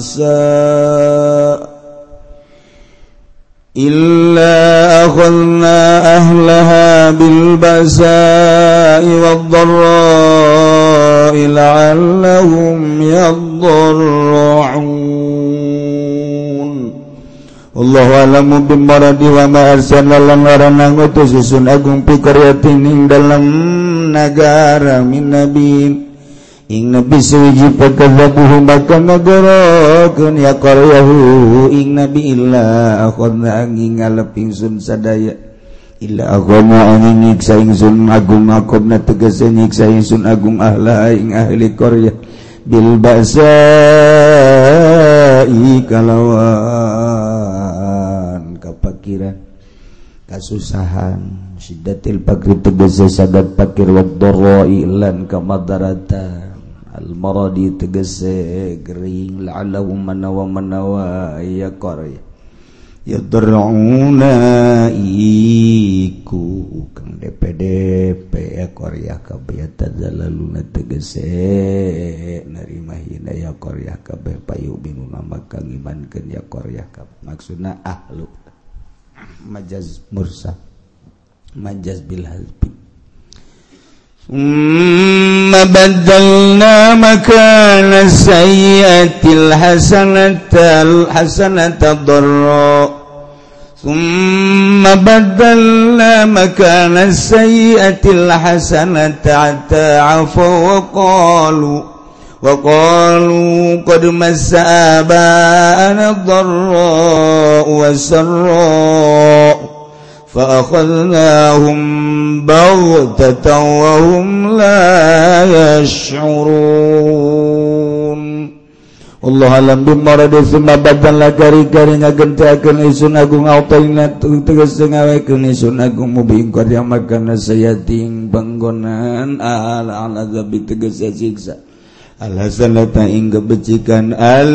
بأسا إلا أخذنا أهلها بالبأساء والضراء لعلهم يضرعون والله أعلم بمرض وما أرسلنا لنا ngutus susun agung pikaryatin ing dalam negara min nabiin ing nabi suwiji pagkadzabuhu maka ngagorokeun ya qaryahu ing nabi illa akhadna angin ngaleping sun sadaya. Illa akhadna angin nyiksa ingsun agung akobna tegese nyiksa ingsun agung ahla ing ahli qarya bil basa kalawan kapakiran kasusahan sidatil pakri tegese sadat pakir wa ilan lan kamadaratan. Almaradi tegese gering la'ala manawa manawa mana wa ya qari yadra'una iku kang DPDP ya Korea kabeh. Tadzalaluna tegese narima hina ya Korea kabeh. Payu binuna nama kang imankeun ya Korea kabeh. Maksudna ahlu majaz mursa majaz bil hazbi. ثم بدلنا مكان السيئة الحسنة الحسنة ضراء. ثم بدلنا مكان السيئة الحسنة حتى عفوا وقالوا وقالوا قد مس آباءنا الضراء والسراء. فأخذناهم بغتة وهم لا يشعرون Allah alam bimarade summa badal lagari-gari ngagentakeun isun agung autoina tegas ngawekeun isun agung mubing karya makana sayating banggonan ala ala zabi tegas siksa alhasanata ing kebecikan al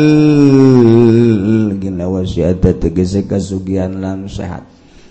gina wasiata tegas kasugian lan sehat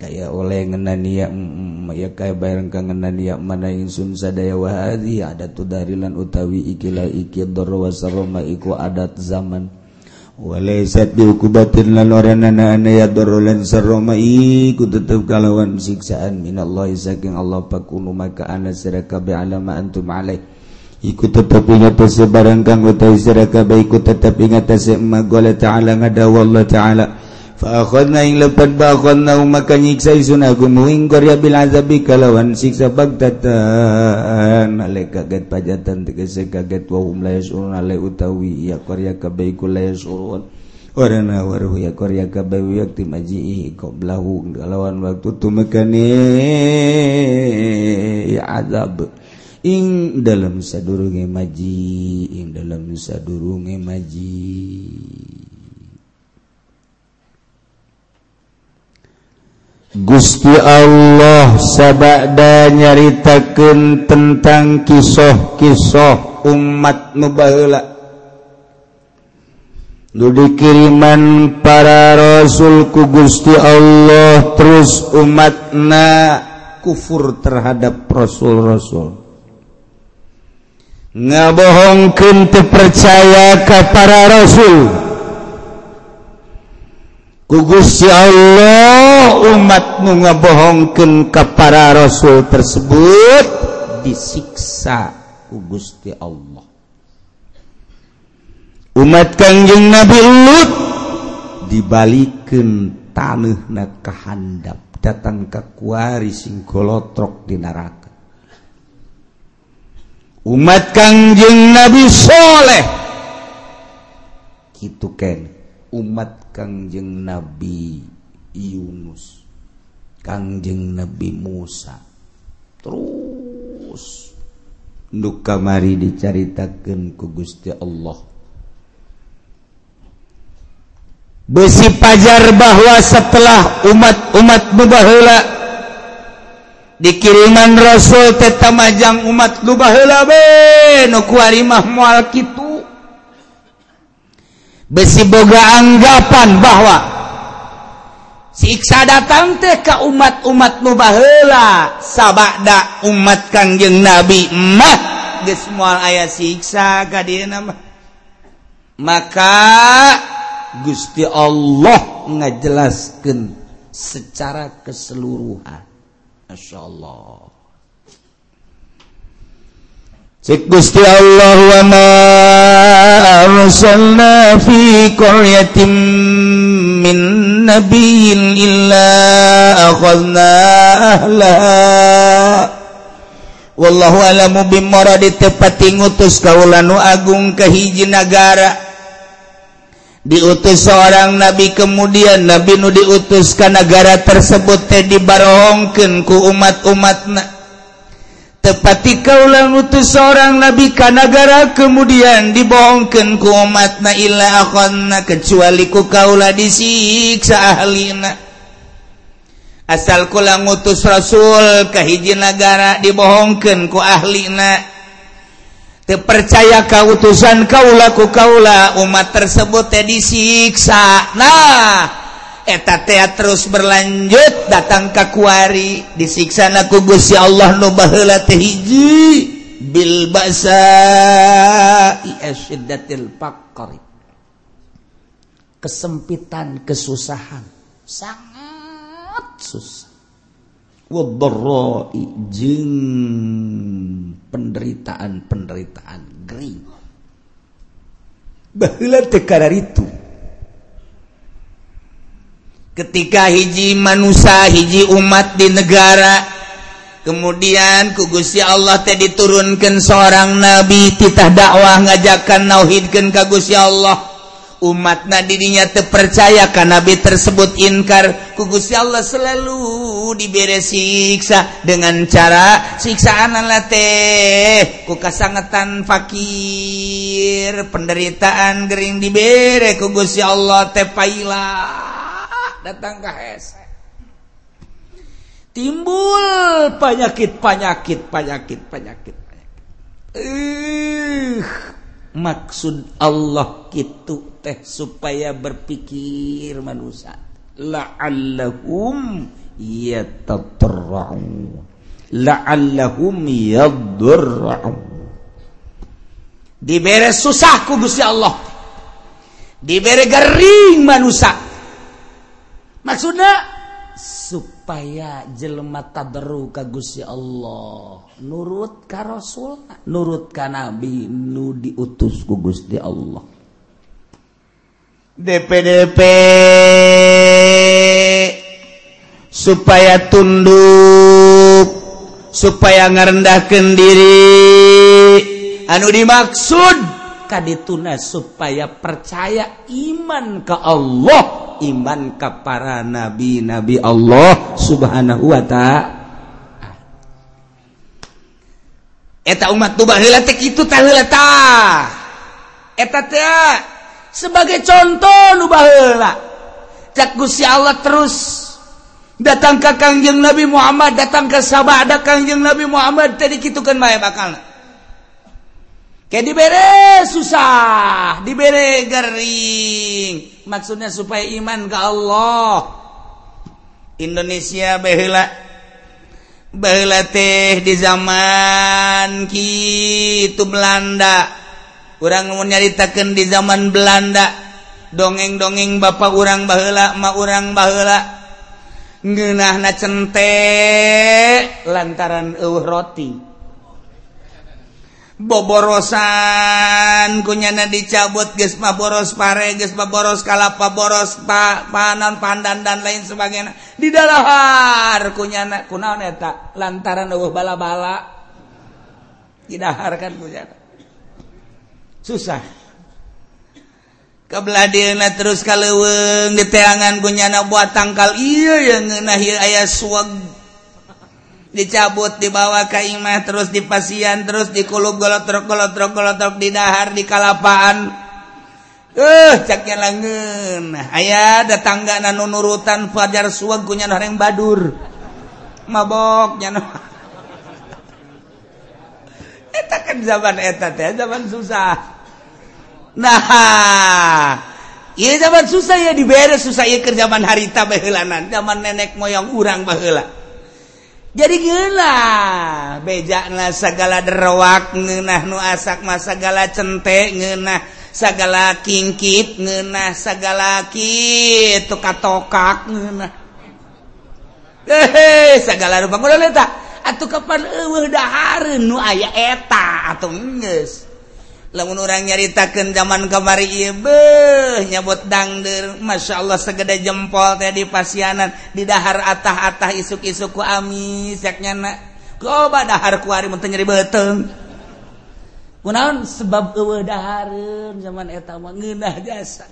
kayak oleh ngenani ya kayak bareng kang ngenania mana insun sadaya wahadi ada tu darilan utawi ikilah ikila doro wasaroma iku adat zaman walaisat diukubatin lan orang nana ane ya doro lan saroma iku tetep kalawan siksaan minallahi saking Allah pakunu maka ana sirakabe alama antum alaih Iku tetap ingat sebarang kang utawi sirakabe iku tetap ingat sema gola ta'ala ngadawa Allah ta'ala Faakhodna ing lepat baakhadna maka nyiksa isun aku muing korya bil azabi kalawan siksa bagdatan ale kaget pajatan tegese kaget wa hum la yasurun ale utawi ya korya kabaiku ku la yasurun warana waruh ya korya kabeh yakti maji'i qablahu kalawan waktu tumekane ya azab ing dalam sadurunge maji ing dalam sadurunge maji Gusti Allah sabada nyaritakan tentang kisah-kisah umat nubalah Du dikiriman para rasulku Gusti Allah terus umatna kufur terhadap rasul-rasul. Ngabohongkan percaya ke para rasul. Ku Gusti Allah umat nu ngebohongkan kepada rasul tersebut disiksa Gusti Allah. Umat Kangjeng Nabi Lut dibalikin tanah na kehandap datang ke kuari singkolotrok di neraka. Umat Kangjeng Nabi Soleh gitu kan umat Kangjeng Nabi Yunus Kangjeng Nabi Musa. Terus Ndu kamari diceritakan ku Gusti Allah. Besi pajar bahwa setelah umat-umat mubahula dikiriman Rasul teta majang umat lubahula be nukuari moal kitu. Besi boga anggapan bahwa siksa datang teh teka umat-umat mubahla sabada umat Kangjeng nabi mah semua ayat siksa maka Gusti Allah ngajelaskan secara keseluruhan. Masya Allah Cik Gusti Allah wa ma arsalna fi qaryatin من نبي إلا أخذنا أهلها. wallahu alamu bimoradi tepati ngutus kaula nu agung ke hiji nagara diutus seorang nabi kemudian nabi nu diutus ke negara tersebut teh dibarongkeun ku umat-umatna. tepati kaulah utus seorang nabi kanagara kemudian dibohongkan ku umat na illa akhonna kecuali ku kaulah disiksa ahlina. Asal kula ngutus rasul ka hiji nagara dibohongkan ku ahlina. Terpercaya kautusan kaulah ku kaulah umat tersebut ya disiksa. Nah eta terus berlanjut datang kakuari disiksana kugus ya Allah nubahla hiji. Bil kesempitan kesusahan. Sangat susah. Penderitaan-penderitaan Green bahlah tekara itu ketika hiji manusia hiji umat di negara kemudian kugusya Allah teh diturunkan seorang nabi titah dakwah ngajakan nauhidkan kagusya Allah. Umat na dirinya terpercaya karena nabi tersebut inkar kugusya Allah selalu diberi siksa dengan cara siksaan Allah teh. Ku kasangatan fakir penderitaan gering diberi kugusya Allah teh pailah. Datang ke timbul penyakit penyakit penyakit penyakit penyakit. Uh, maksud Allah gitu teh supaya berpikir manusia. La'allahum yatatarra'un la'allahum yadurra'un diberi susah ku Gusti Allah. Diberi garing manusia maksudnya? Supaya jelema tabarru ka Gusti Allah. Nurut ka Rasul nurut ka Nabi nu diutus ku Gusti Allah. DPDP supaya tunduk supaya ngerendahkan diri. Anu dimaksud? kadituna supaya percaya iman ke Allah iman ke para nabi nabi Allah subhanahu wa ta'ala. Eta umat tuh baheula teh kitu tah. Eta teh sebagai contoh nu baheula. Cak Gusti Allah terus datang ke Kangjeng Nabi Muhammad datang ke sahabat ada Kangjeng Nabi Muhammad tadi kitu kan bae bakalna. Kayak diberes susah, dibere gering. Maksudnya supaya iman ke Allah. Indonesia behela, behela teh di zaman kitu Belanda. Orang mau nyaritakan di zaman Belanda dongeng-dongeng bapak orang urang ma orang urang baheula. Ngeunahna centek lantaran uh roti. boborosan kunyana dicabut guys boros pare guys boros kalapa boros pa, panon pandan dan lain sebagainya. Di dalahar kunyana kunaon eta? Lantaran eueuh bala-bala. Di kunyana. Susah. Kebeladeuna terus kaleuweung di teangan kunyana buat tangkal. Ieu yang ngeunah ieu aya suweg. dicabut dibawa Kaimah terus di pasian terus dikulub golotrok-golottrok-golotrok didahar di kalapaan. Eh caknya langen ayaah datangga nanunurutan Fajar suagunya nareng Badur. Maboknya eta kan zaman eta teh zaman susah. Nah iya zaman susah ya diberes susah ya ke zaman harita bahelanan zaman nenek moyang urang baheula jadi gelah bejana segala derowak ngenah nu asak masagala centek ngenah segala kingkit ngenah segala ki tuka tokak ngenah. Hehe segala rupa. Udah letak atuh kapan eueuh dahareun nu aya eta? Atuh geus. lamun orang nyaritakan zaman kamari beh nyabut dangder. Masya Allah segede jempol teh di pasianan di dahar atah-atah isuk-isuk ku amis yak nyana. Coba dahar ku hari mentah nyeri beteng kunaon? Sebab ewe daharin zaman eta mah jasa.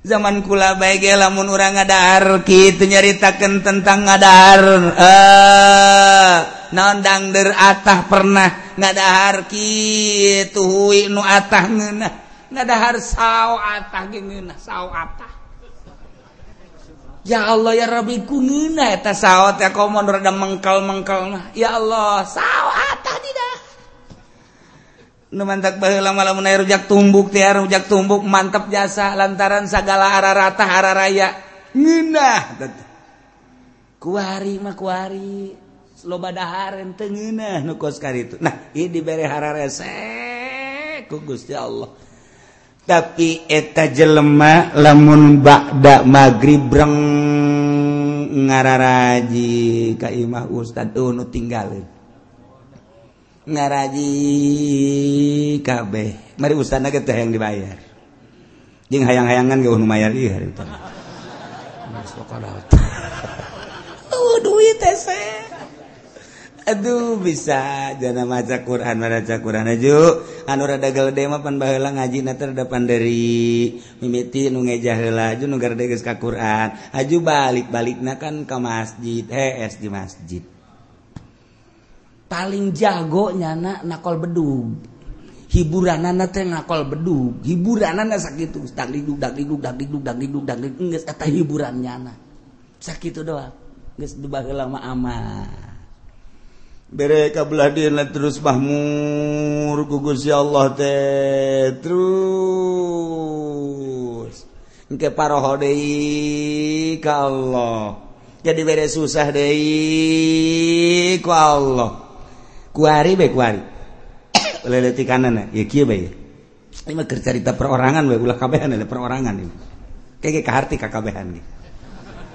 Zaman kula baik lamun orang ngadar gitu nyaritakan tentang ngadar eh ah. naon dangder atah pernah ngadahar kitu hui nu atah ngeunah. Ngadahar sao atah ge ngeunah sao atah. Ya Allah ya Rabbi ku ngeunah eta sao teh komon rada mengkel-mengkel mah. Ya Allah sao atah di nu mantap baheula lamun aya rujak tumbuk teh rujak tumbuk mantap jasa lantaran segala araratah araraya. Ngeunah kuari mah kuari. loba lobadaharen tengenah nukos itu nah ini diberi hara resek ku Gusti Allah. Tapi eta jelema lamun ba'da maghrib breng ngararaji ka imah ustad euh, nu tinggalin. Ngaraji kabeh. Mari ustadna ge teh yang dibayar. Jeung hayang-hayangan gak euh nu mayar ieu hari Oh duit teh Aduh bisa. Jana maca Quran maca Quran aju anu rada gede mah pan baheula ngaji na teh depan dari mimiti nu ngeja heula aju nu garda geus ka Quran. Aju balik-balikna kan ka masjid. Eh, es di masjid. Paling jago nyana nakol bedug. Hiburanana teh nakol bedug. Hiburanana sakitu. Dak didug dak didug dak didug dak didug dak didug geus eta hiburan nyana sakitu doang. Geus dibaheula mah aman. bere kabelah dina terus mahmur gugus ya Allah teh terus. Engke paroho deui ka Allah. Jadi bere susah deui ku Allah. Kuari bae kuari. Lele ti kanan ya kieu bae ini mah cerita perorangan bae ulah kabehan ada perorangan ini. Kayak kaharti kakabehan ge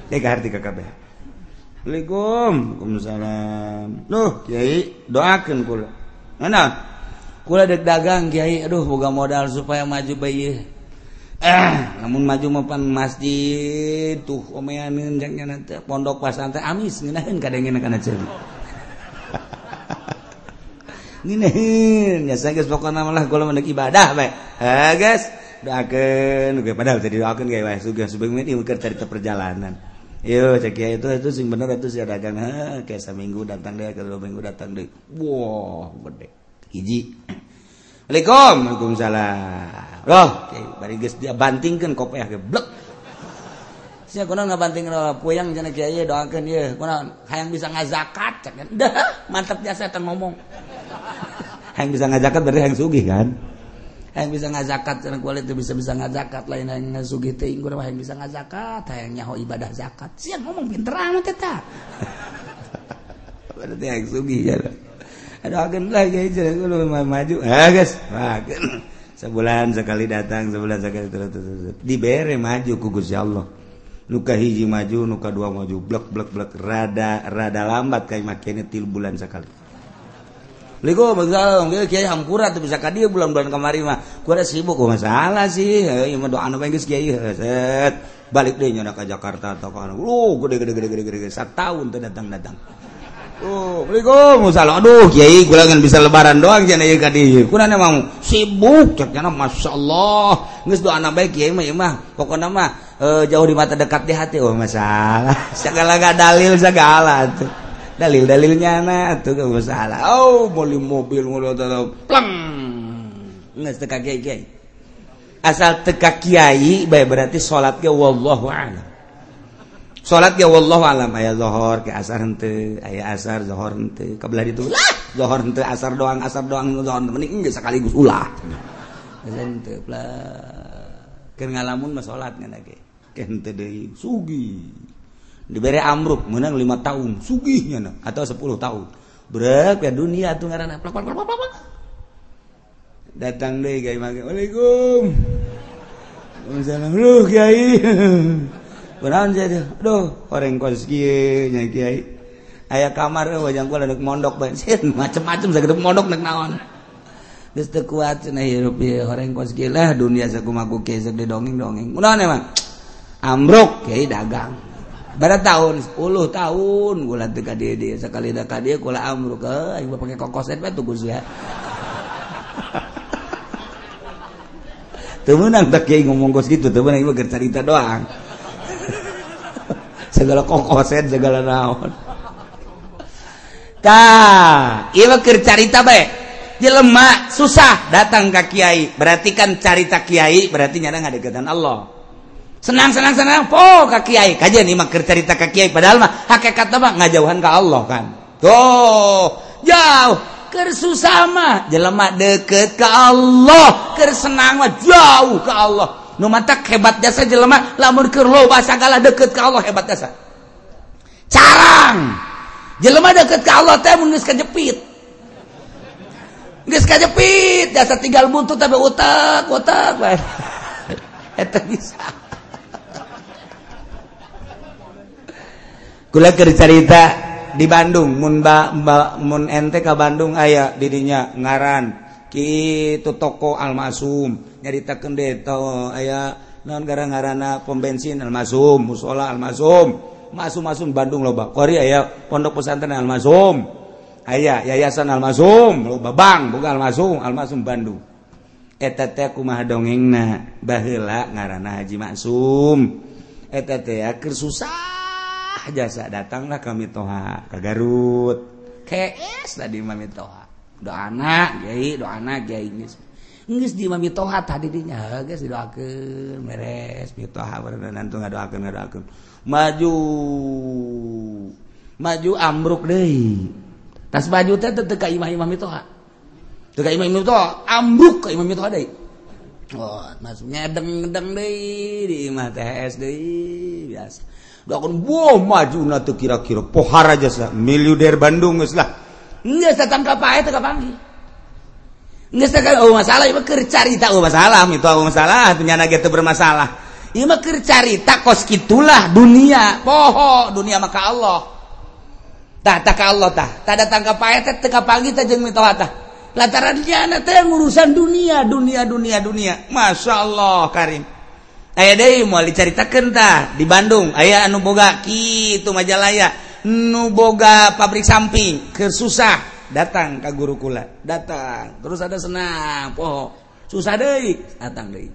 kayak kaharti kakabehan Waalaikumsalam. Nuh, Kiai, doakan kula. Mana? Kula dek dagang Kiai, Aduh boga modal supaya maju bayi. Ah, eh namun maju mapan masjid. Tuh omeanin jangnya nanti Pondok pasantren amis. Nginahin kadengin kana acen Nginahin Ya saya guys pokoknya malah kula mendek ibadah baik Eh guys Doakan Padahal tadi doakan kayak Sudah sebelumnya ini Mungkin cerita perjalanan. Yo cek itu itu sing bener itu si dagang ha kayak seminggu datang deh kalau minggu datang deh. Wow, gede Hiji. Assalamualaikum, Waalaikumsalam. loh okay. bari geus dia bantingkeun kopiah ge blek. Sia kunaon ngabanting roh puyang cenah kiai doakeun ieu, kunaon hayang bisa ngazakat cek. Dah, mantap jasa teu ngomong. hayang bisa ngazakat berarti hayang sugih kan. yang bisa ngazakat karena kuali itu bisa bisa ngazakat. Lain yang ngasugi ting gue yang bisa ngazakat. Yang nyaho ibadah zakat. Siang ngomong pinter amat kita berarti yang sugi ya. Ada agen lagi aja gue lu maju. Ah guys. Makin sebulan sekali datang sebulan sekali terus terus diberi maju kugus ya Allah. Nuka hiji maju nuka dua maju. Blek blek blek. Rada rada lambat kayak makanya til bulan sekali. Ligo megal kiai hampura tuh bisa kadia bulan-bulan kemari mah. Gua ada sibuk gua masalah sih. Ieu mah doa anu geus kiai set. Balik deui nya ke Jakarta atau ka Lu gede gede gede gede gede tahun teu datang-datang. Oh, Ligo musala aduh kiai gua lagan bisa lebaran doang cenah ieu ka dieu. Kuna emang sibuk cek cenah masyaallah. Geus doa baik kiai mah ieu mah. Pokona mah e, jauh di mata dekat di hati oh masalah. Segala ga dalil segala tuh. dalil-dalilnya nah tuh nggak salah. Oh beli mobil ngono plang nggak teka kiai asal teka kiai baik berarti sholat ke wallahu alam. Sholat ke wallahu alam ayah zohor ke asar hente ayah asar zohor hente kebelah itu lah! Zohor hente asar doang asar doang zohor mending enggak sekaligus ulah. Hente pelah kan ngalamun mah sholat nggak lagi hente deh sugi. diberi amruk menang lima tahun. Sugihnya nak. Atau sepuluh tahun. Berak ya dunia tuh ngaran plak plak plak plak datang deh kiai mage waalaikum. Waalaikumsalam. Lu kiai. Kunaon jadi aduh orang kos kieu kiai. Ayah kamar lu wajang gua deuk mondok bensin macem-macem sagede mondok nek naon. Geus terkuat kuat cenah hirup ieu orang kos lah. Dunia sakumaku kieu dongeng-dongeng. Mana emang amruk kiai dagang berapa tahun? 10 tahun. Gula ke dia dia. Sekali teka dia gula amru ke eh, ibu pakai kokoset pak sih ya temenan tak kiai ngomong kos gitu. Temenan ibu cerita doang. Segala kokoset segala naon. Ta ibu cerita be. Jelema susah datang ke kiai. Berarti kan cerita kiai berarti nyana nggak Allah. senang senang senang. Oh, po ka Kyai kajian imam cerita ka Kyai padahal mah hakikat mah ngajauhan ke Allah kan? Tuh jauh. Kersusah mah jelema deket ke Allah. Kersenang mah jauh ke Allah. Nu mata hebat jasa jelema lamun keur loba sagala deket ke Allah hebat jasa. Carang! Jelema deket ke Allah teh mun geus kejepit geus kejepit jasa tinggal buntut tapi utak utak bae. Eta bisa. Kula keur cerita di Bandung mun ba, Mun ente ka Bandung aya dirinya ngaran. Kitu toko almasum nyaritakeun deh tau aya naon gara-garana pom bensin almasum musola almasum. Masum masum Bandung loba kori aya pondok pesantren almasum. Aya yayasan almasum loba bang bukan almasum almasum Bandung. Eta teh kumaha dongengna baheula ngaranna Haji Maksum eta teh keur susah. ah jasa datanglah kami toha ke Garut. KS tadi mami toha. Doa anak kiai doa anak kiai geus geus di mami toha tadi dinya guys didoakeun meres mi toha berenang teu ngadoakeun ngadoakeun maju maju ambruk deui. Tas maju teh teu ka imah-imah mi toha. Teu ka imah-imah toha ambruk ka imah mi toha deui. Oh, maksudnya edeng-edeng deui di imah THS deui biasa. wow, maju tuh kira-kira. Pohar aja lah. Miliuder Bandung geus lah. Geus tangkap ae teu kapanggih geus oh masalah. Ieu keur carita. Oh masalah. Itu oh masalah. Penyana ge bermasalah. Ieu mah keur carita kos kitulah dunia. Poho dunia maka Allah. Tah tak Allah tah. Tada tangkap ae teh teu kapanggih teh jeung mitoha tah lantaran dia teh urusan dunia. Dunia dunia dunia. Masya Allah Karim. diceritakanntah di Bandung. Ayaah anuboga itu majalaya. Nuboga pabrik samping ke susah. Datang ke gurukula datang terus ada senang poho. Susah deh datang deh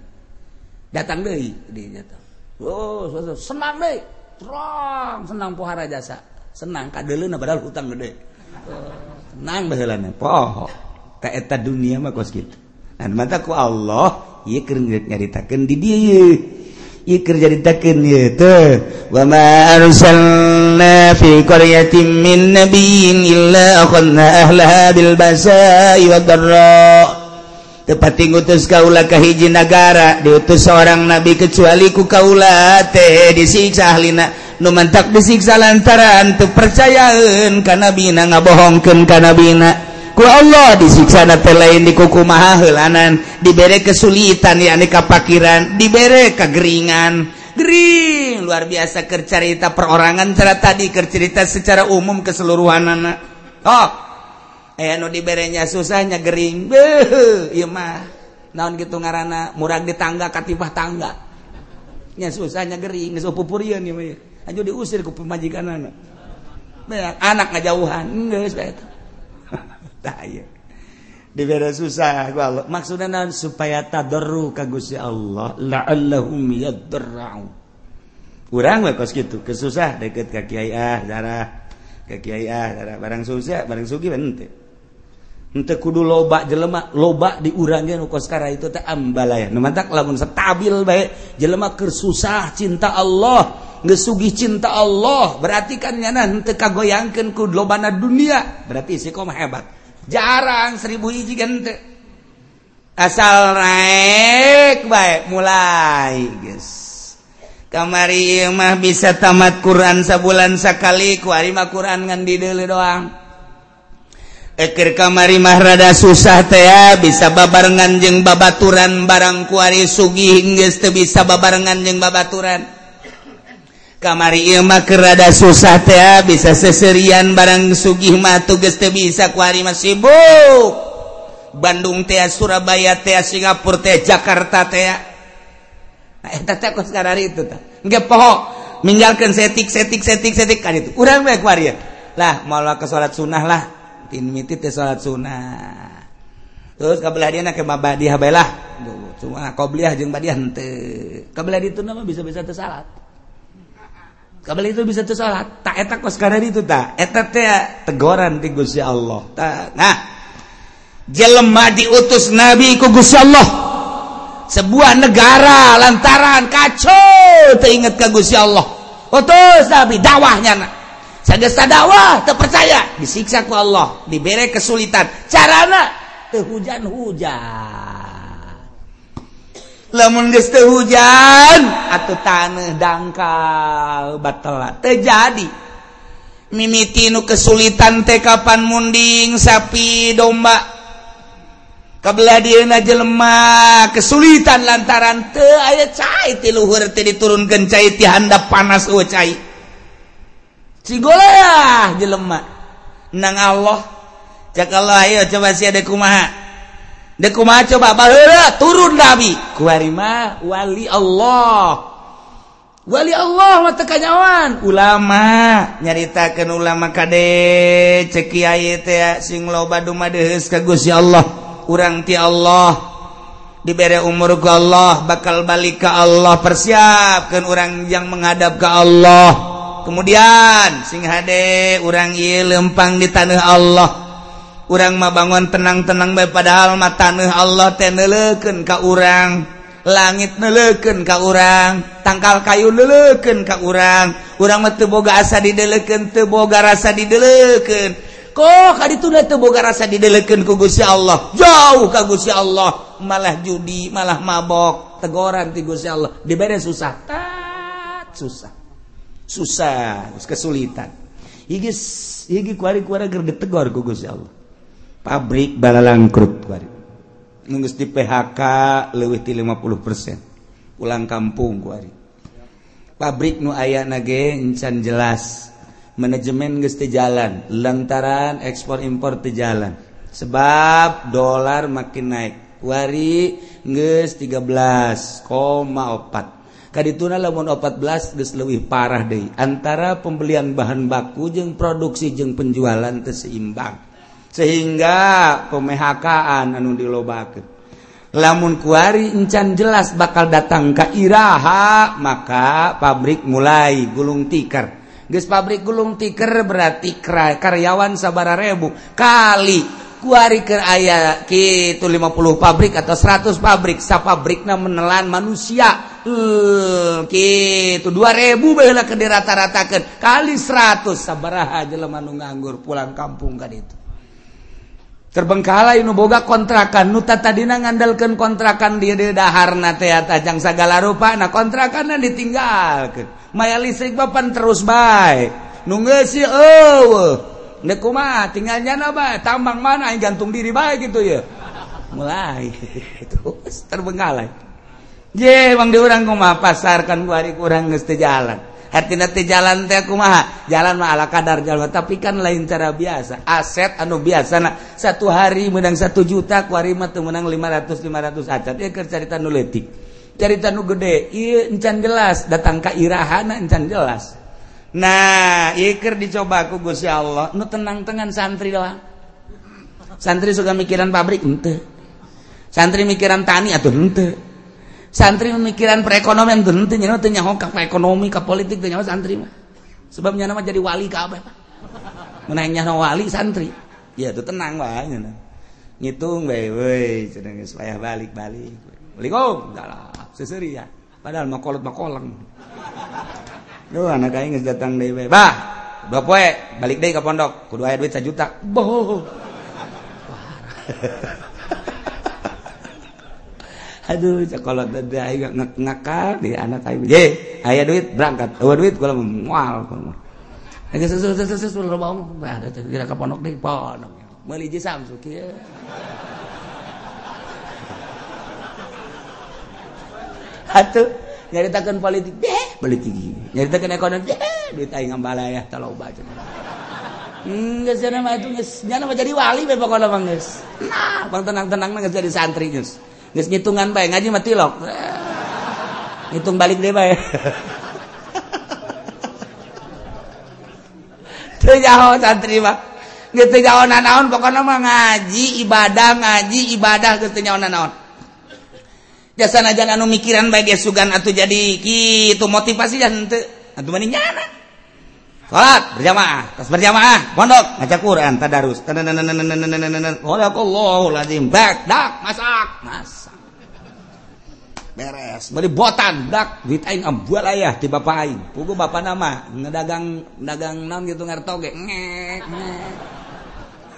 datang deh dia datang. Oh senang deh terang senang pohara jasa. Senang kadelena padahal hutang gede. Oh, senang baheulana poho. Tak eta dunia mah kos gitu Dan mataku Allah ieu keur nyaritakeun di dieu. Ieu keur nyaritakeun ieu teh. Wa ma arsalna fi qaryatin min nabiyyin illa akhadna ahlaha bil basa'i wad dharra. Tepati ngutus kaula ka hiji nagara diutus seorang nabi kecuali ku kaula teh disiksa ahlina nu mantak disiksa lantaran teu percayaeun ka nabina ngabohongkeun ka nabina. ku Allah disiksana lain di kuku maha diberre kesulitan ya yakni pakiran diberre kegeringan. Gering luar biasa kercerita perorangan cara tadi kercerita secara umum keseluruhan anak. Oh eh nu diberenya susahnya gering. Beuh ieu mah. Naon gitu ngaranna murah di tangga katibah tangga. Nya susahnya gering geus pupurieun ieu mah diusir ke pemajikan anak. Ngajauhan. Geus eta nah, diberre susah maksud supaya tadru kagus ya Allah kurang kos gitu kesusah deket kaki ah darah kaki ah darah barang susah barang sugi nanti ente kudu loba jelemak loba diurangnya nu koskara itu teh ambala ya numantak lamun stabil baik jelema kersusah cinta Allah ngesugih cinta Allah. Berarti kan nyana henteu kagoyangkeun ku lobana dunia. Berarti istiqomah hebat. jarang seribu hiji gente asal naik baik mulai guys kamari mah bisa tamat Quran sabulan sakali kuarima Quran ngan di dulu doang. Ekir kamari mah rada susah teh ya bisa babarengan jeung babaturan barang kuari sugi geus teu bisa babarengan jeung babaturan. kamari Imakrada susah teh ah, bisa seserian barang sugih matu geste bisa kuari sibuk. Bandung T ah, Surabaya T ah, Singapura T Jakarta Tea itu nggak ituho meninggalkan setik setik setik setik kan itu. Urang baik kurang lah malah ke sholat sunnah lah. Tin miti teh sholat sunnah. Terus kabelah dia nak kemabah badiah belah cuma qbliyah kabelah itu nama bisa-bisa tersalat kabel itu bisa tuh salat tak etak kos karena itu tak. Etak teh tegoran di Gusti Allah. Ta, nah. Jelema diutus nabi ku Gusti Allah. Sebuah negara lantaran kacau teringat ke Gusti Allah. Utus nabi dakwahnya nak. sagesta dakwah terpercaya. Disiksa ku Allah diberi kesulitan. Carana? Teu hujan-hujan. lemun geste hujan atau tanah dangkal batela terjadi mimitinu kesulitan teh kapan munding sapi domba. Kebelah dieuna jelema kesulitan lantaran teu aya cai ti luhur teh diturunkeun cai ti handap panas eueuh cai. Cigoleah jelema nang Allah cak Allah ayo coba si ada kumaha. dekuma coba? Turun nabi. Kuarima wali Allah. Wali Allah mata ulama nyaritakan ulama kade cekiai sing loba dumadeus ka Gusti Allah. Urang ti Allah. Diberre umur ke Allah bakal balik ke Allah. Persiapkan orang yang menghadap ke Allah. Kemudian sing hade orang ieu lempang di tanah Allah. orang mah bangun tenang-tenang baik padahal mata neh Allah teh neleukeun ka urang. Langit neleukeun ka urang. Tangkal kayu neleukeun ka urang. Urang mah teu boga asa dideleukeun teu boga rasa dideleukeun kok kadituna teu boga rasa dideleukeun ku Gusti Allah? Jauh ka Gusti Allah. Malah judi malah mabok. Tegoran ti Gusti Allah. Dibere susah? Tat susah. Susah kesulitan. Higis higi kuari kuara gerdetegor ku Gusti Allah. pabrik bala langkrut nunggus di PHK lebih di 50 persen. Pulang kampung kuari pabrik nu aya nage encan jelas. Manajemen geus jalan lantaran ekspor impor teu jalan. Sebab dolar makin naik. Kuari geus 13,4 kadituna lamun 14 geus leuwih parah deui. Antara pembelian bahan baku jeung produksi jeung penjualan teu seimbang. sehingga pemehakaan anu dilobakan lamun kuari encan jelas bakal datang ke Iraha maka pabrik mulai gulung tikar Ges pabrik gulung tikar berarti karyawan sabara rebu. Kali kuari ke ayat gitu 50 pabrik atau 100 pabrik sa pabrikna menelan manusia. Hmm, gitu 2000 bela ke dirata-ratakan kali 100 sabaraha jelema nu nganggur pulang kampung kan itu terbengkalai nuboga kontrakan. Nuta tadidina ngandalkan kontrakan dia di didahar tajang segala rupa. Nah kontrakan ditinggalkan maya listrik papan terus baik nunggu si nekuma tinggalnya naba tambang mana? Yang gantung diri baik gitu ya. Mulai. Terus terbengkalai. Je bang diurang kuma pasarkan gua hari kurang ngesti jalan. hati-hati jalan teh kumaha? Jalan mah ala kadar jalan tapi kan lain cara biasa. Aset anu biasa nah satu hari menang satu juta kuari mah tuh menang 500 500 acat. Ya kan cerita nu letik cerita nu gede iya encan jelas datang ke irahana encan jelas nah ikir dicoba aku Gusti Allah nu tenang tenang santri lah santri suka mikiran pabrik ente santri mikiran tani atau ente santri memikiran perekonomian tuh nanti nyawa tanya ke ekonomi ke politik tuh nyawa santri mah sebabnya nama jadi wali ke apa menanya wali santri ya tuh tenang banget ngitung baik woi sedang supaya balik balik balik oh galap seseri ya padahal mau kolot mau kolang Duh, anak aing geus datang deui bae. Bah, dua poe balik deh ke pondok. Kudu aya duit sajuta. Boh. aduh kalau tadi ayo ngak di anak ayo je ayo duit berangkat. Ayo duit kalau mual kalau ayo susul susul susul loba om ada kira ke pondok deh pondok. Beli je samsu kia ya. atuh nyaritakan politik deh politik nyaritakan ekonomi deh duit ngambala ya, terlalu baca Enggak sih nama itu nyana mau jadi wali Bapak pokoknya bang nges. Nah, bang tenang-tenang nges jadi santri nges. Geus ngitungan bae ngaji mah tilok. Ngitung balik deh bae. Teu jauh santri mah. Geus teu jauh naon pokona mah ngaji ibadah ngaji ibadah geus teu jauh naon. Jasa najan anu mikiran bae sugan atuh jadi kitu motivasi jangan teu. Atuh mani nyana. salat berjamaah. Tas berjamaah pondok ngaca Quran tadarus. Allahu lazim bak dak masak. Masak. Beres. Beri botan dak. Duit aing ambual ayah ti bapak aing. Pugu bapak nama. Ngedagang dagang naon gitu ngartoge ngek ngek.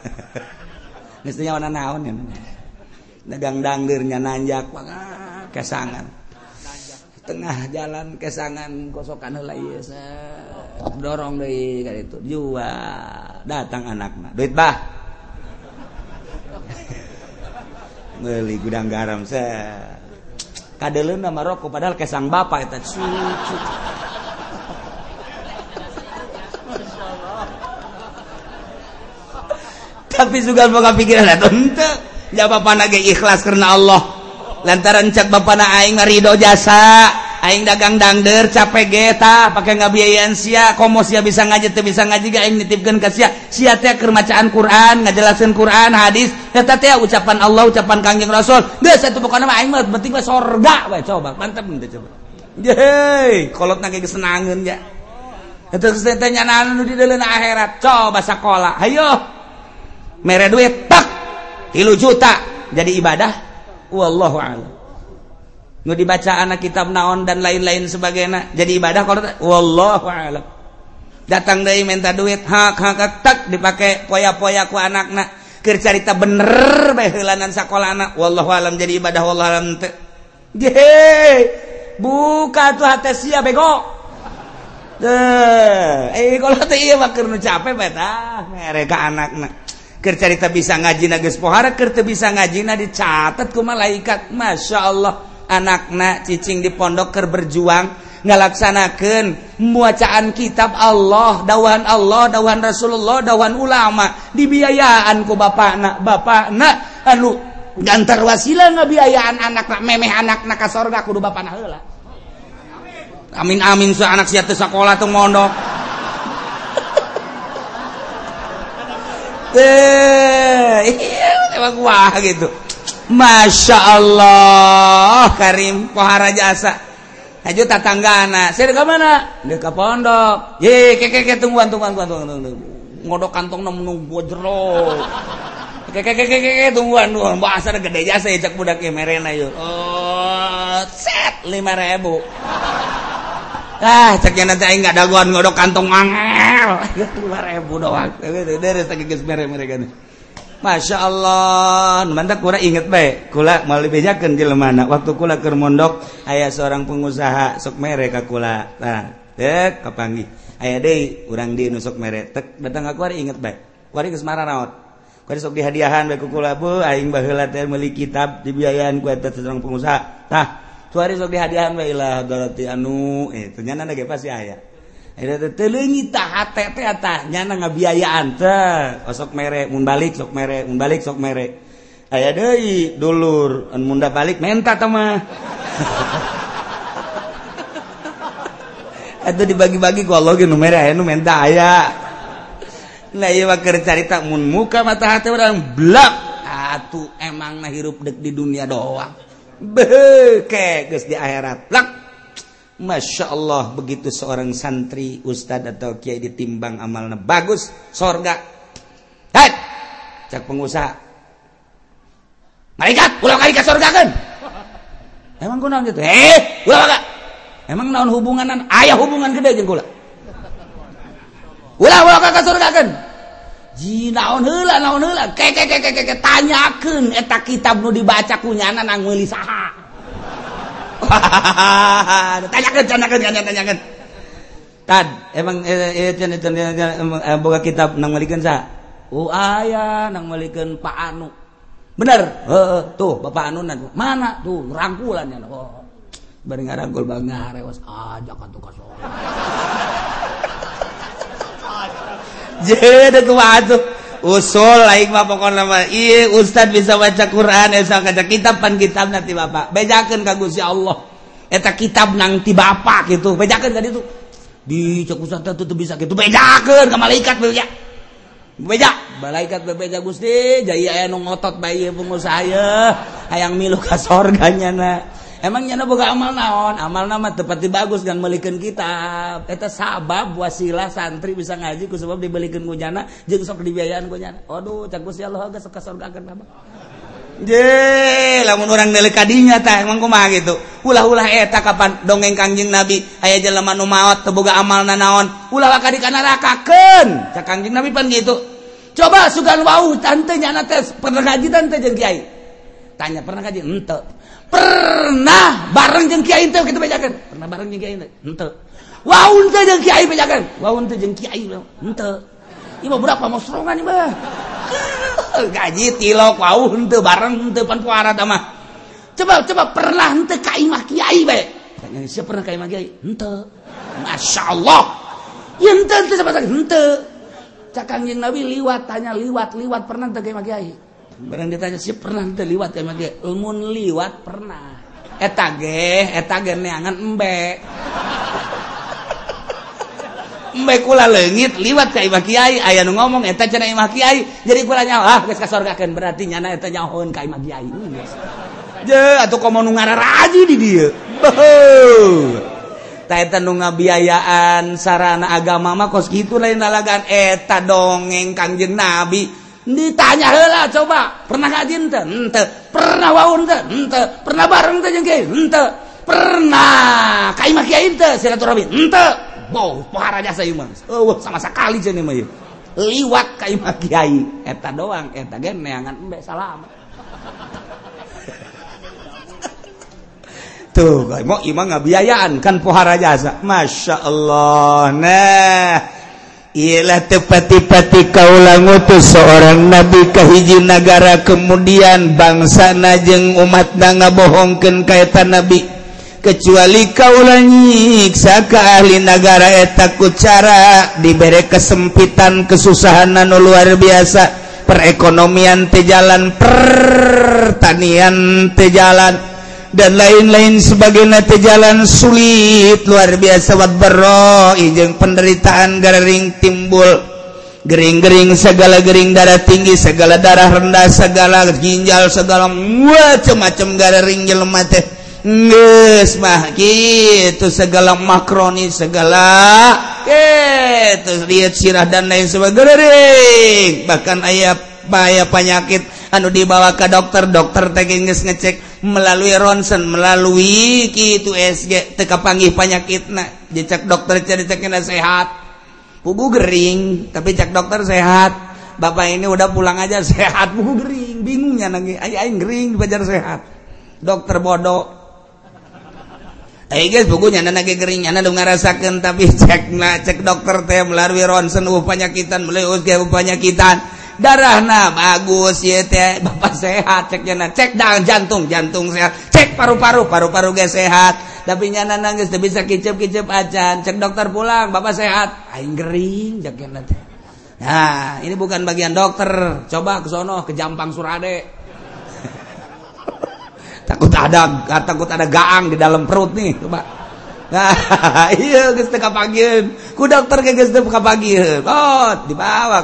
Nestinya warna naon ya. Dagang dangdirnya nanjak, kesangan. Tengah jalan kesangan kosokan heula ieu dorong deui ka itu jual datang anakna. Duit bah. Meuli gudang garam se kadeleun nama rokok padahal kesang bapak eta cucu tapi juga boga pikiran atuh henteu ya bapak nage ikhlas karena Allah lantaran cat Bapak na Aing Ridho jasa Aing dagang dangder capek geta pakai ngabiayaan sia komo sia bisa ngaji teu bisa ngaji ga Aing nitipkeun ka sia sia teh keur macaan Quran ngajelasin Quran hadis eta teh ucapan Allah ucapan kangjeng Rasul geus satu pokona mah Aing mah penting mah sorga we coba mantep teh coba Yeay, kolot nage kesenangan ya. Itu tanya nanu di dalam akhirat. Coba sekolah, ayo. Mere duit, tak. Ilu juta. Jadi ibadah, wallahu a'lam. Nu dibaca anak kitab naon dan lain-lain sebagainya jadi ibadah kalau wallahu a'lam. Datang dari minta duit hak hak tak dipakai poya-poya ku anak nak kercarita bener bae heulanan sakola anak wallahu a'lam jadi ibadah wallahu a'lam teu buka tuh hati sia bego. Eh kalau teh iya mah keur nu capek bae tah mereka anak nak Kercarita bisa ngaji nages pohara kerte bisa ngaji na dicatat ku malaikat Masya Allah anakna cicing di pondok ker berjuang ngalaksanakan muacaan kitab Allah dawan Allah dawan Rasulullah dawan ulama dibiayaan ku bapak nak bapak nak anu gantar wasila ngebiayaan anak nak memeh anak na ke sorga kudu bapak nak heula amin amin sa anak siatu sekolah tuh mondok wah gitu. Masya Allah. Karim pohara jasa. Haju tatangga anak Saya dekat mana? Dekat pondok. Ye, keke, ke, tungguan, tungguan, tungguan, tungguan, Ngodok kantong nemu nunggu jero Keke, keke, keke, tungguan, tungguan. Bahasa gede jasa ya cak budak ya merena yuk Oh, set, lima ribu. ah ceknya nanti nggak daguan ngodok kantong angel dua ribu doang dari tak geus mere mereka nih Masya Allah, mantap kula inget baik, kula mau bejakan jelemana. Waktu kula ke mondok, ayah seorang pengusaha sok mere ka kula. Nah, dek kapangi Ayah deh, urang di nusuk mere. Tek datang aku hari inget baik. Kuari ke Semarang naot Kuari sok dihadiahan baik kula bu, aing baheula teh meuli kitab dibiayaan ku eta seorang pengusaha. Tah, Suari sok dihadiahan we ilah darati anu eh ternyata nage pasti aya. Eta teuleungi tah hate teh tah nyana ngabiayaan teh. Sok mere mun balik sok mere mun balik sok mere. Aya deui dulur mun munda balik menta teh mah. itu dibagi-bagi kalau nu merah nu menta aya nah iya bakar cerita mun muka mata hati orang blak atuh emang nah hirup dek di dunia doang beke di akhirat. Lak. Masya Allah begitu seorang santri Ustadz atau Kiai ditimbang amalnya bagus sorga. Hai cak pengusaha. Malaikat ulah kali ke sorga kan? Emang gue gitu? Eh ulah kagak emang naon hubunganan? Ayah hubungan gede jeung ulah ulah ulah ka sorga kan? naon heula naon heula? Ke ke ke ke ke tanyakeun eta kitab nu dibaca ku nyana nang meuli saha tanyakeun tanyakeun tanyakeun. Tad emang eh, eh, eh, boga kitab nang meulikeun saha oh aya nang meulikeun Pak Anu. Bener? Heeh tuh Bapak Anu mana? Tuh rangkulan ya oh bari ngarangkul bangga ngarewas aja ka tuh usul lain mah pokok nama iya Ustad bisa baca Quran esa kaca kitab pan kitab nanti bapak bejakan kagus Gusti Allah. Eta kitab nang ti bapak gitu bejakan tadi tuh di cek Ustad tuh tuh bisa gitu bejakan ke malaikat beja beja malaikat bebeja Gusti jadi ayah nu ngotot bayi pengusaha hayang milu ka sorganya na. emangnya boga amal naon amal nama tepati bagus dan melikan kitab eta sabab wasilah santri bisa ngaji ku sebab dibelikan gujana jeung sok dibiayaan gujana aduh cak Gusti Allah geus ka surga akan Je, lamun orang milik kadinya tah emang kumaha gitu. Ulah-ulah eta kapan dongeng Kangjeng Nabi aya jelema nu maot teu boga amalna naon. Ulah ka di nerakakeun. Cak Kangjeng Nabi pan gitu. Coba sugan wau tante nyana tes pernah ngaji tante jeung kiai. Tanya pernah ngaji? Henteu. pernah bareng jeng Kiai teh kita bacakan pernah bareng jeng Kiai henteu. Waun teh jeng Kiai bacakan waun teh jeng Kiai henteu. Ieu berapa mau serongan ini mah. Gaji tilok waun teu bareng henteu pan puara da mah. Coba coba pernah henteu ka imah Kiai bae siapa pernah ka imah Kiai? Henteu. Masyaallah ieu henteu teh sabaraha henteu. Cakang yang Nabi liwat tanya liwat liwat pernah teu ka imah Kiai? barang ditanya sih pernah terliwat ya dia? ungun liwat pernah. Eta ge, eta ge neangan embe. Embe kula leungit liwat ka imah kiai. Aya nu ngomong eta cenah imah kiai. Jadi kula nyawa ah geus kasorgakeun berarti nyana eta nyahoeun ka imah kiai. Je atuh komo nu ngararaji di dieu. Beuh eta nu ngabiayaan sarana agama mah kos kitu lain lalagan eta dongeng Kangjeng Nabi. Ditanya lah coba pernah ngaji ente? Ente pernah wau ente. Ente pernah bareng kiai ente pernah. Kai mah kiai silaturahmi. Ente boh pohara jasa oh sama sekali mah ieu. Liwat kai mah kiai eta doang eta ge neangan embe salam. Tuh mau imang ngabiayaan kan pohara jasa. Masya Allah nah ialah tepati-pati kaulang utus seorang nabi kahiji negara kemudian bangsa najeng umat na ngabohongken kaitan nabi. Kecuali kaulanyiiksa ke ahli negara etakku eh cara diberre kesempitan kesusahanan luar biasa. Perekonomian tejalan pertanian tejalan dan lain-lain sebagai nate jalan sulit luar biasa wat berroi ijeng penderitaan garing timbul. Gering-gering segala gering darah tinggi segala darah rendah segala ginjal segala macam-macam garing jelema teh. Geus mah gitu. Segala makroni segala gitu. Lihat sirah dan lain sebagainya. Bahkan ayah bahaya penyakit. Anu dibawa ke dokter dokter teh ngecek melalui ronsen melalui gitu SG teka panggih penyakit nah dicek dokter jadi ceknya sehat. Buku gering tapi cek dokter sehat. Bapak ini udah pulang aja sehat buku gering. Bingungnya nanti ayo ayo gering belajar sehat. Dokter bodoh. Eh guys, bukunya nana gering, nana dong ngerasakan tapi cek nah cek dokter teh melalui ronsen uh penyakitan melalui USG penyakitan darah nah bagus ya teh. Bapak sehat cek nyana cek dang jantung jantung sehat. Cek paru-paru paru-paru ge sehat. Tapi nyana nangis tapi bisa kicep-kicep acan. Cek dokter pulang bapak sehat. Aing gering cek nyana teh. Nah ini bukan bagian dokter. Coba ke sono ke Jampang Surade. Takut ada takut ada gaang di dalam perut nih coba. ku dokter dibawa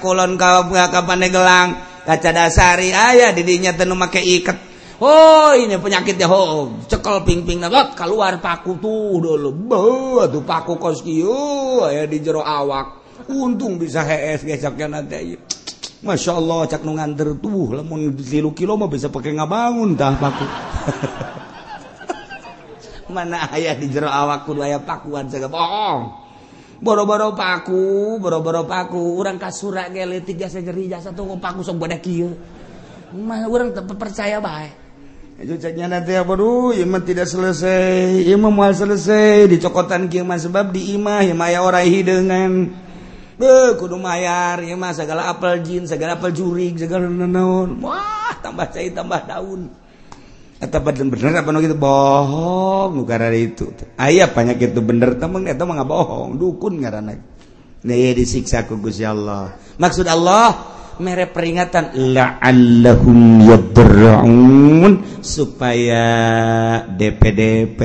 kulon kagelang kaca dasari ayah didinya tenung make iket. Oh ini penyakit ya ho cekel ping ping nagot keluar paku tuh dulu. Beuh tuh paku kos ya di jero awak. Untung bisa hs gesoknya nanti Masya Allah cak nu nganter tuh lamun 3 kilo mah bisa pakai ngabangun dah paku. mana ayaah di jero awak kudu aya pakuan saya bohong. Boro-boro paku boro-boro paku. Orang kasura gele tiga sejeri jasa tuh paku sok bodak kieu mah urang teu percaya bae. Itu ceknya nanti apa dulu ya tidak selesai. Ya mah selesai. Dicokotan kieu mah sebab di imah ya mah orang hideungan. Beuh, kudu mayar, ya mah segala apel jin, segala apel jurik, segala naon. Wah, tambah cai, tambah daun. eta badan bener apa gitu? Bohong karena itu. Ayah banyak itu bener temen itu mah bohong. Dukun karena nah ya disiksa ku Gusti Allah. Maksud Allah mere peringatan la'allahum yadra'un supaya DPDP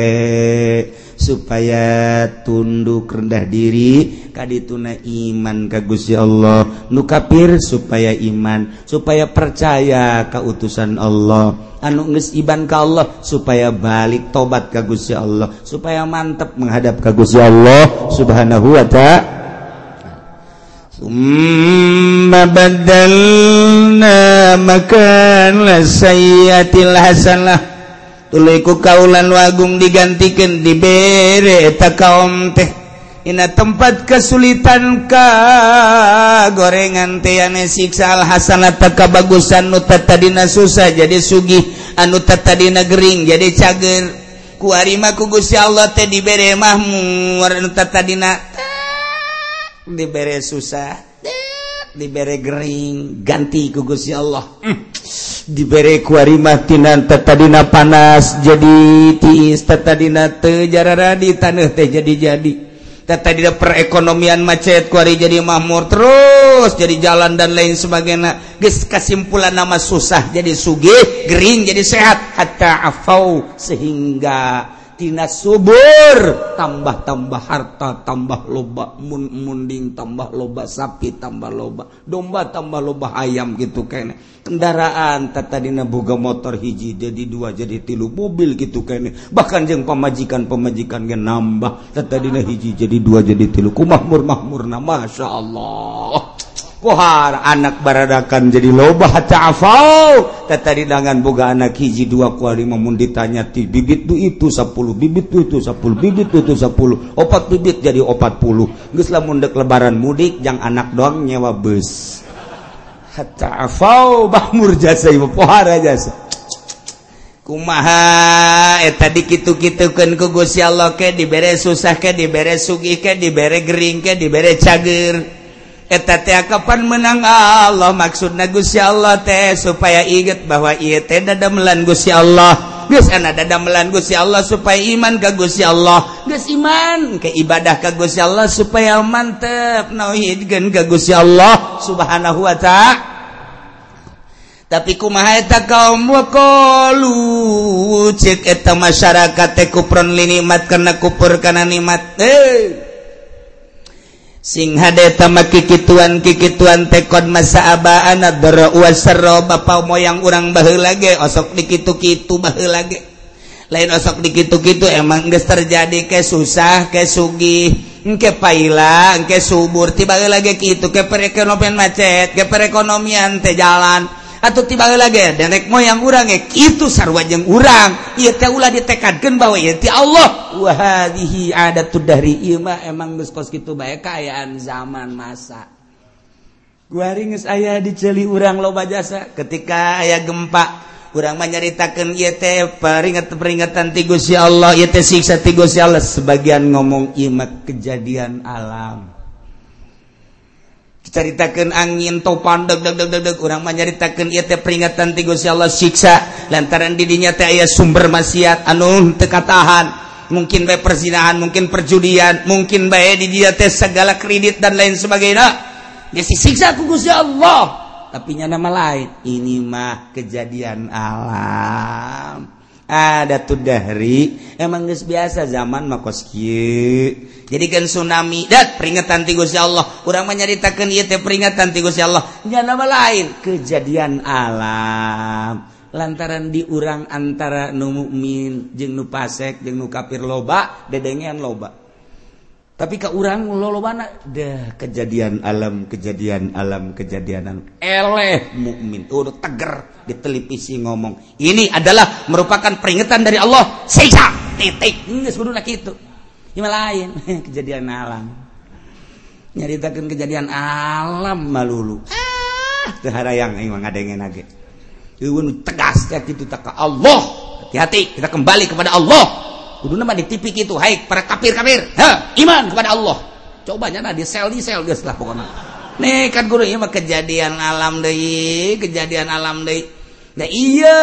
supaya tunduk rendah diri kadituna iman ka Gusti Allah. Nu kafir supaya iman supaya percaya kautusan Allah. Anu geus iban ka Allah supaya balik tobat ka Gusti Allah. Supaya mantap menghadap ka Gusti Allah subhanahu wa ta'ala. ثم بدلنا مكان سيئة الحسنة. Tuliku kaulan wagung digantikan di bere eta kaum teh. Ina tempat kesulitan ka gorengan teh ane siksa al hasanah takabagusan nu tatadina susah jadi sugih anu tatadina gering jadi cager. Ku ari mah ku Gusti Allah teh dibere mahmur nu tatadina teh diberre susah diberre Gering ganti kugusya Allah. Hmm. Diberre kuarimatinanta tadidina panas jadi tiis tiisdina jarara di tanah teh jadi-jadi. Tadi perekonomian macet kuari jadi mahmur terus jadi jalan dan lain sebagainya. Guys kesimpulan nama susah jadi sugih Gering jadi sehat. Hatta afau sehingga tina subur. Tambah-tambah harta tambah loba mun munding tambah loba sapi tambah loba domba tambah loba ayam gitu kene. Kendaraan tata boga motor hiji jadi dua jadi tilu mobil gitu kene. Bahkan jeng pemajikan pemajikan ge nambah tata hiji jadi dua jadi tilu. Ku mahmur nama masya Allah. kohar anak baradakan jadi loba ta'afau tata didangan boga anak hiji dua kuah lima mun ditanya ti bibit tu itu sepuluh bibit tu itu sepuluh bibit tu itu sepuluh opat bibit jadi opat puluh. Geus lamun dek lebaran mudik jang anak doang nyewa bus. Ta'afau bah murjasa ibu pohar jasa kumaha eh tadi kitu-kitukeun ku Gusti Allah ke dibere susah ke dibere sugih ke dibere gering ke dibere cager. kapan menang Allah maksud nagusya Allah teh supaya inget bahwa ia teh dada melangusya Allah. Gus anak dada melangusya Allah supaya iman kagusya Allah. Gus iman ke ibadah kagusya Allah supaya mantep nauhidkan kagusya Allah subhanahu wa ta'ala. Tapi ku eta kaum waqalu cek eta masyarakat teh kufrun linimat karena kupur karena nikmat eh sing hadetama kikituan kikituan tekon masa abaan doro bapa moyang urang bahu lagi osok dikitu-kitu bahu lagi lain osok dikitu-kitu emang geus terjadi ke susah ke sugi ke paila ke subur tiba lagi kitu ke perekonomian macet ke perekonomian teh jalan. atau tiba lagi denek moyang urang itu sarwajeng urang. Ieu teh ulah ditekadkeun bawa ieu ti Allah. Wa hadhihi adatud dahri. Ima emang geus kos kitu bae kaayaan zaman masa. Guari geus aya diceli urang loba jasa ketika aya gempa kurang menyaritakan yT peringat peringatan ti Guya Allah yT siksa ti Guya Allah. Sebagian ngomong imat kejadian alam. diceritakan angin topan deg deg deg deg deg. Orang menyaritakan ia teh peringatan tiga Gusti Allah siksa. Lantaran didinya teh ayah sumber maksiat. Anu teka tahan mungkin baik perzinahan mungkin perjudian mungkin baik di dia teh segala kredit dan lain sebagainya. Dia siksa ku Gusti Allah. Tapi nama lain. Ini mah kejadian alam. adatud dahri. Emang geus biasa zaman makos kieu. Jadikan tsunami. Dat peringatan ti Gusti Allah. Kurang mah nyaritakeun teh peringatan ti Gusti Allah. Nya nama lain kejadian alam. Lantaran diurang antara nu mukmin jeng nu pasek jeng nu kafir loba dedengean loba. Tapi ke urang lo mana deh kejadian alam kejadian alam kejadianan eleh mukmin. Udah teger di televisi ngomong. Ini adalah merupakan peringatan dari Allah. Siksa titik. Ini sudah nak itu. Ini lain kejadian alam. Nyaritakan kejadian alam malulu. Ah tehara yang emang ada yang lagi tegas ya gitu tak Allah. Hati-hati kita kembali kepada Allah kuduna mah ditipi gitu. Haik para kafir kafir ha, iman kepada Allah. Cobanya nah di sel di sel geus lah pokoknya. Nih kan guru ieu mah kejadian alam deui kejadian alam deui. Nah iya.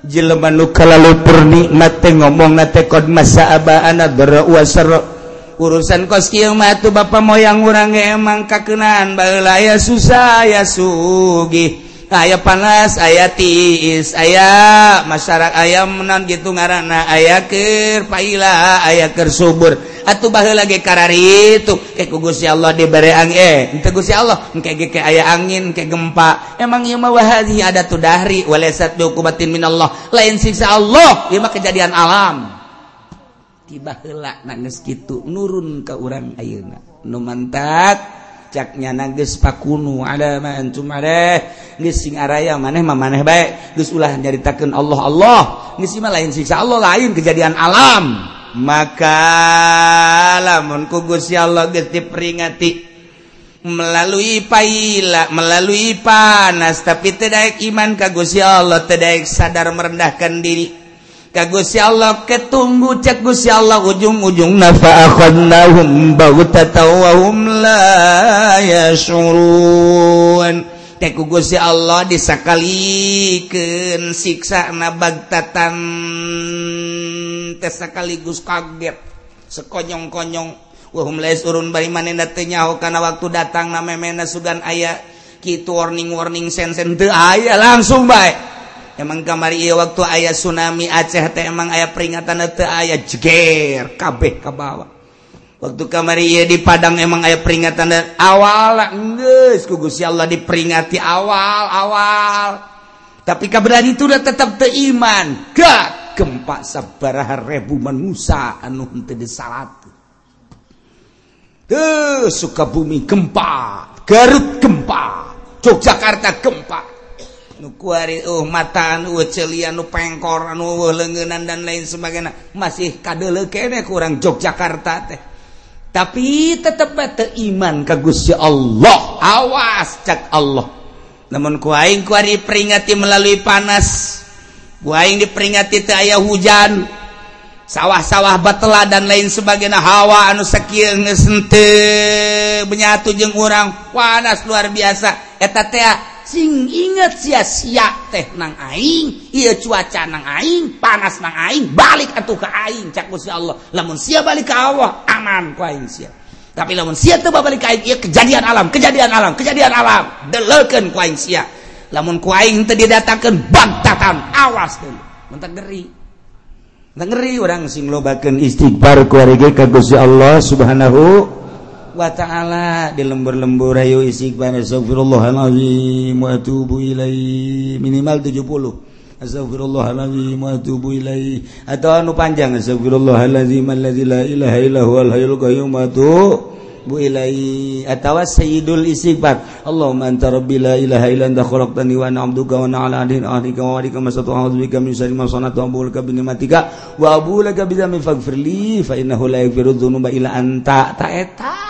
Jelema nu kalalupur nikmat teh ngomongna teh qad masaabana dara wa urusan kos kieu mah tuh bapa moyang urang emang kakenaan baheula ya susah ya sugih. aya panas aya tiis aya masyarakat ayam menan gitu ngaranna aya keur paila aya keur subur. Atuh baheula lagi karari itu. Ke Gusti Allah dibereang eh teu Gusti Allah engke ge aya angin ke gempa. Emang ieu mah wahadi ada tu dahri. Walaysat biuqubatin minallah. Lain siksa Allah ieu mah kejadian alam. Tiba heula nangis kitu nurun ke urang ayeuna. Nu mantak caknya nages pakunu ada mantum ada. Geus sing araya maneh mah maneh baik geus ulah nyaritakeun Allah Allah. Geus lain siksa Allah lain kejadian alam. Maka lamun ku Gusti Allah geus diperingati melalui paila melalui panas tapi tidak iman ka Gusti Allah tidak sadar merendahkan diri. kagusya Allah ketunggu cek Guya Allah ujung-ujung nafaunku Allah disakalikan siksa nabagtatan tes sekaligus kaget. Sekonyong-konyong wahum les urun bari manena teu nyaho kana waktu datang na memena sugan aya kitu warning warning sen sen teu aya langsung baik emang kamari iya waktu ayah tsunami Aceh teh emang ayah peringatan teh ayah jeger kabeh ke bawah. Waktu kamari iya di Padang emang ayah peringatan dan awal geus ku Gusti Allah diperingati awal awal. Tapi kabaran itu udah tetap teiman. Gak gempa sabaraha ribu manusia anu henteu disalat tuh Sukabumi gempa Garut gempa Yogyakarta gempa. nukuari uh oh, mataan uh celian nu pengkor anu lengenan dan lain sebagainya. Masih kadele kene kurang Yogyakarta teh. Tapi tetap bete iman ke Gusti Allah. Awas cak Allah. Namun kuaing kuari peringati melalui panas kuaing diperingati teh aya hujan sawah-sawah batela dan lain sebagainya hawa anu sakil ngesente menyatu jeng orang panas luar biasa. Eta teh cing inget sia-sia teh nang aing ia cuaca nang aing panas nang aing balik atuh ke aing cak Gusti Allah. Lamun sia balik ke Allah aman ku aing sia. Tapi lamun sia teu balik ke aing ieu kejadian alam kejadian alam kejadian alam deleukeun ku aing sia. Lamun ku aing teu didatangkeun bantatan awas deui. Mun geri ngeri. Orang sing lobakeun istighfar ku ka Gusti Allah subhanahu wa ta'ala. Di lembur-lembur ayo istighfar astagfirullahalazim wa atubu ilaihi. Minimal 70 astagfirullahalazim wa atubu ilaihi. Atau anu panjang astagfirullahalazim alladzi la ilaha illa huwal hayyul qayyum wa atubu ilaihi. Atawa sayyidul istighfar. Allahumma anta rabbi la ilaha illa anta khalaqtani wa ana 'abduka wa ana 'ala ahdika wa ahdika wa wa'adika masatu a'udzu bika min syarri ma sanatu abu laka bi ni'matika wa abu laka bi dzambi faghfirli fa innahu la yaghfiru dzunuba illa anta. Ta eta eh,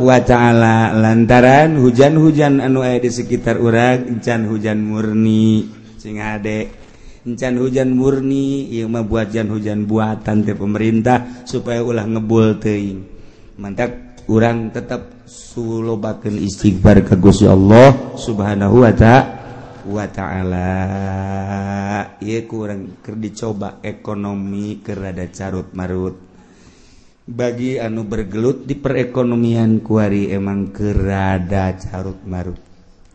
wa ta'ala lantaran hujan-hujan anu aya di sekitar urang encan hujan murni. Sing adek encan hujan murni ieu mah buatan hujan buatan teh pemerintah supaya ulah ngebul teuing. Mantap urang tetap sulobakeun istighfar ka Gusti Allah subhanahu wa ta'ala wa ta'ala. Ieu kurang keur dicoba ekonomi kerada carut marut bagi anu bergelut di perekonomian kuari emang gerada carut marut.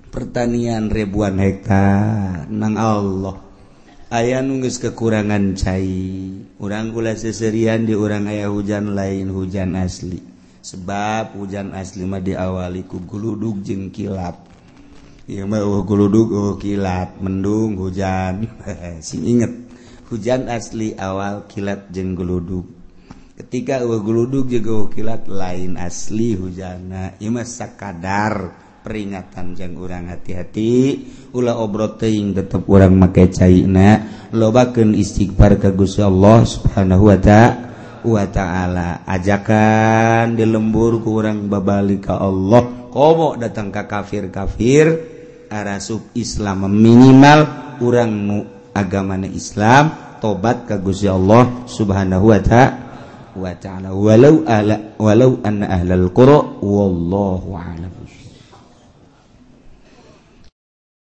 Pertanian ribuan hektar nang Allah. Ayah nunggus kekurangan cai. Orang gula seserian di orang ayah hujan lain hujan asli. Sebab hujan asli mah diawali ku guludug jeng kilap. Iya mah uh, guludug uh, kilap mendung hujan. Sing inget hujan asli awal kilat jeung guludug ketika geluduk juga kilat lain asli hujana Imas sakadar peringatan jang urang hati-hati. Ula obrot teing tetap orang make cairna lobaken istighfar kagus Allah Subhanahu wa ta'ala wa ta'ala. Ajakan di lembur kurang urang babalik ka Allah. Komo datang ke kafir-kafir arasub Islam minimal urang nu agamana Islam tobat ka Allah Subhanahu wa ta'ala wa taala walau ala walau anna ahlal qura wallahu a'lam.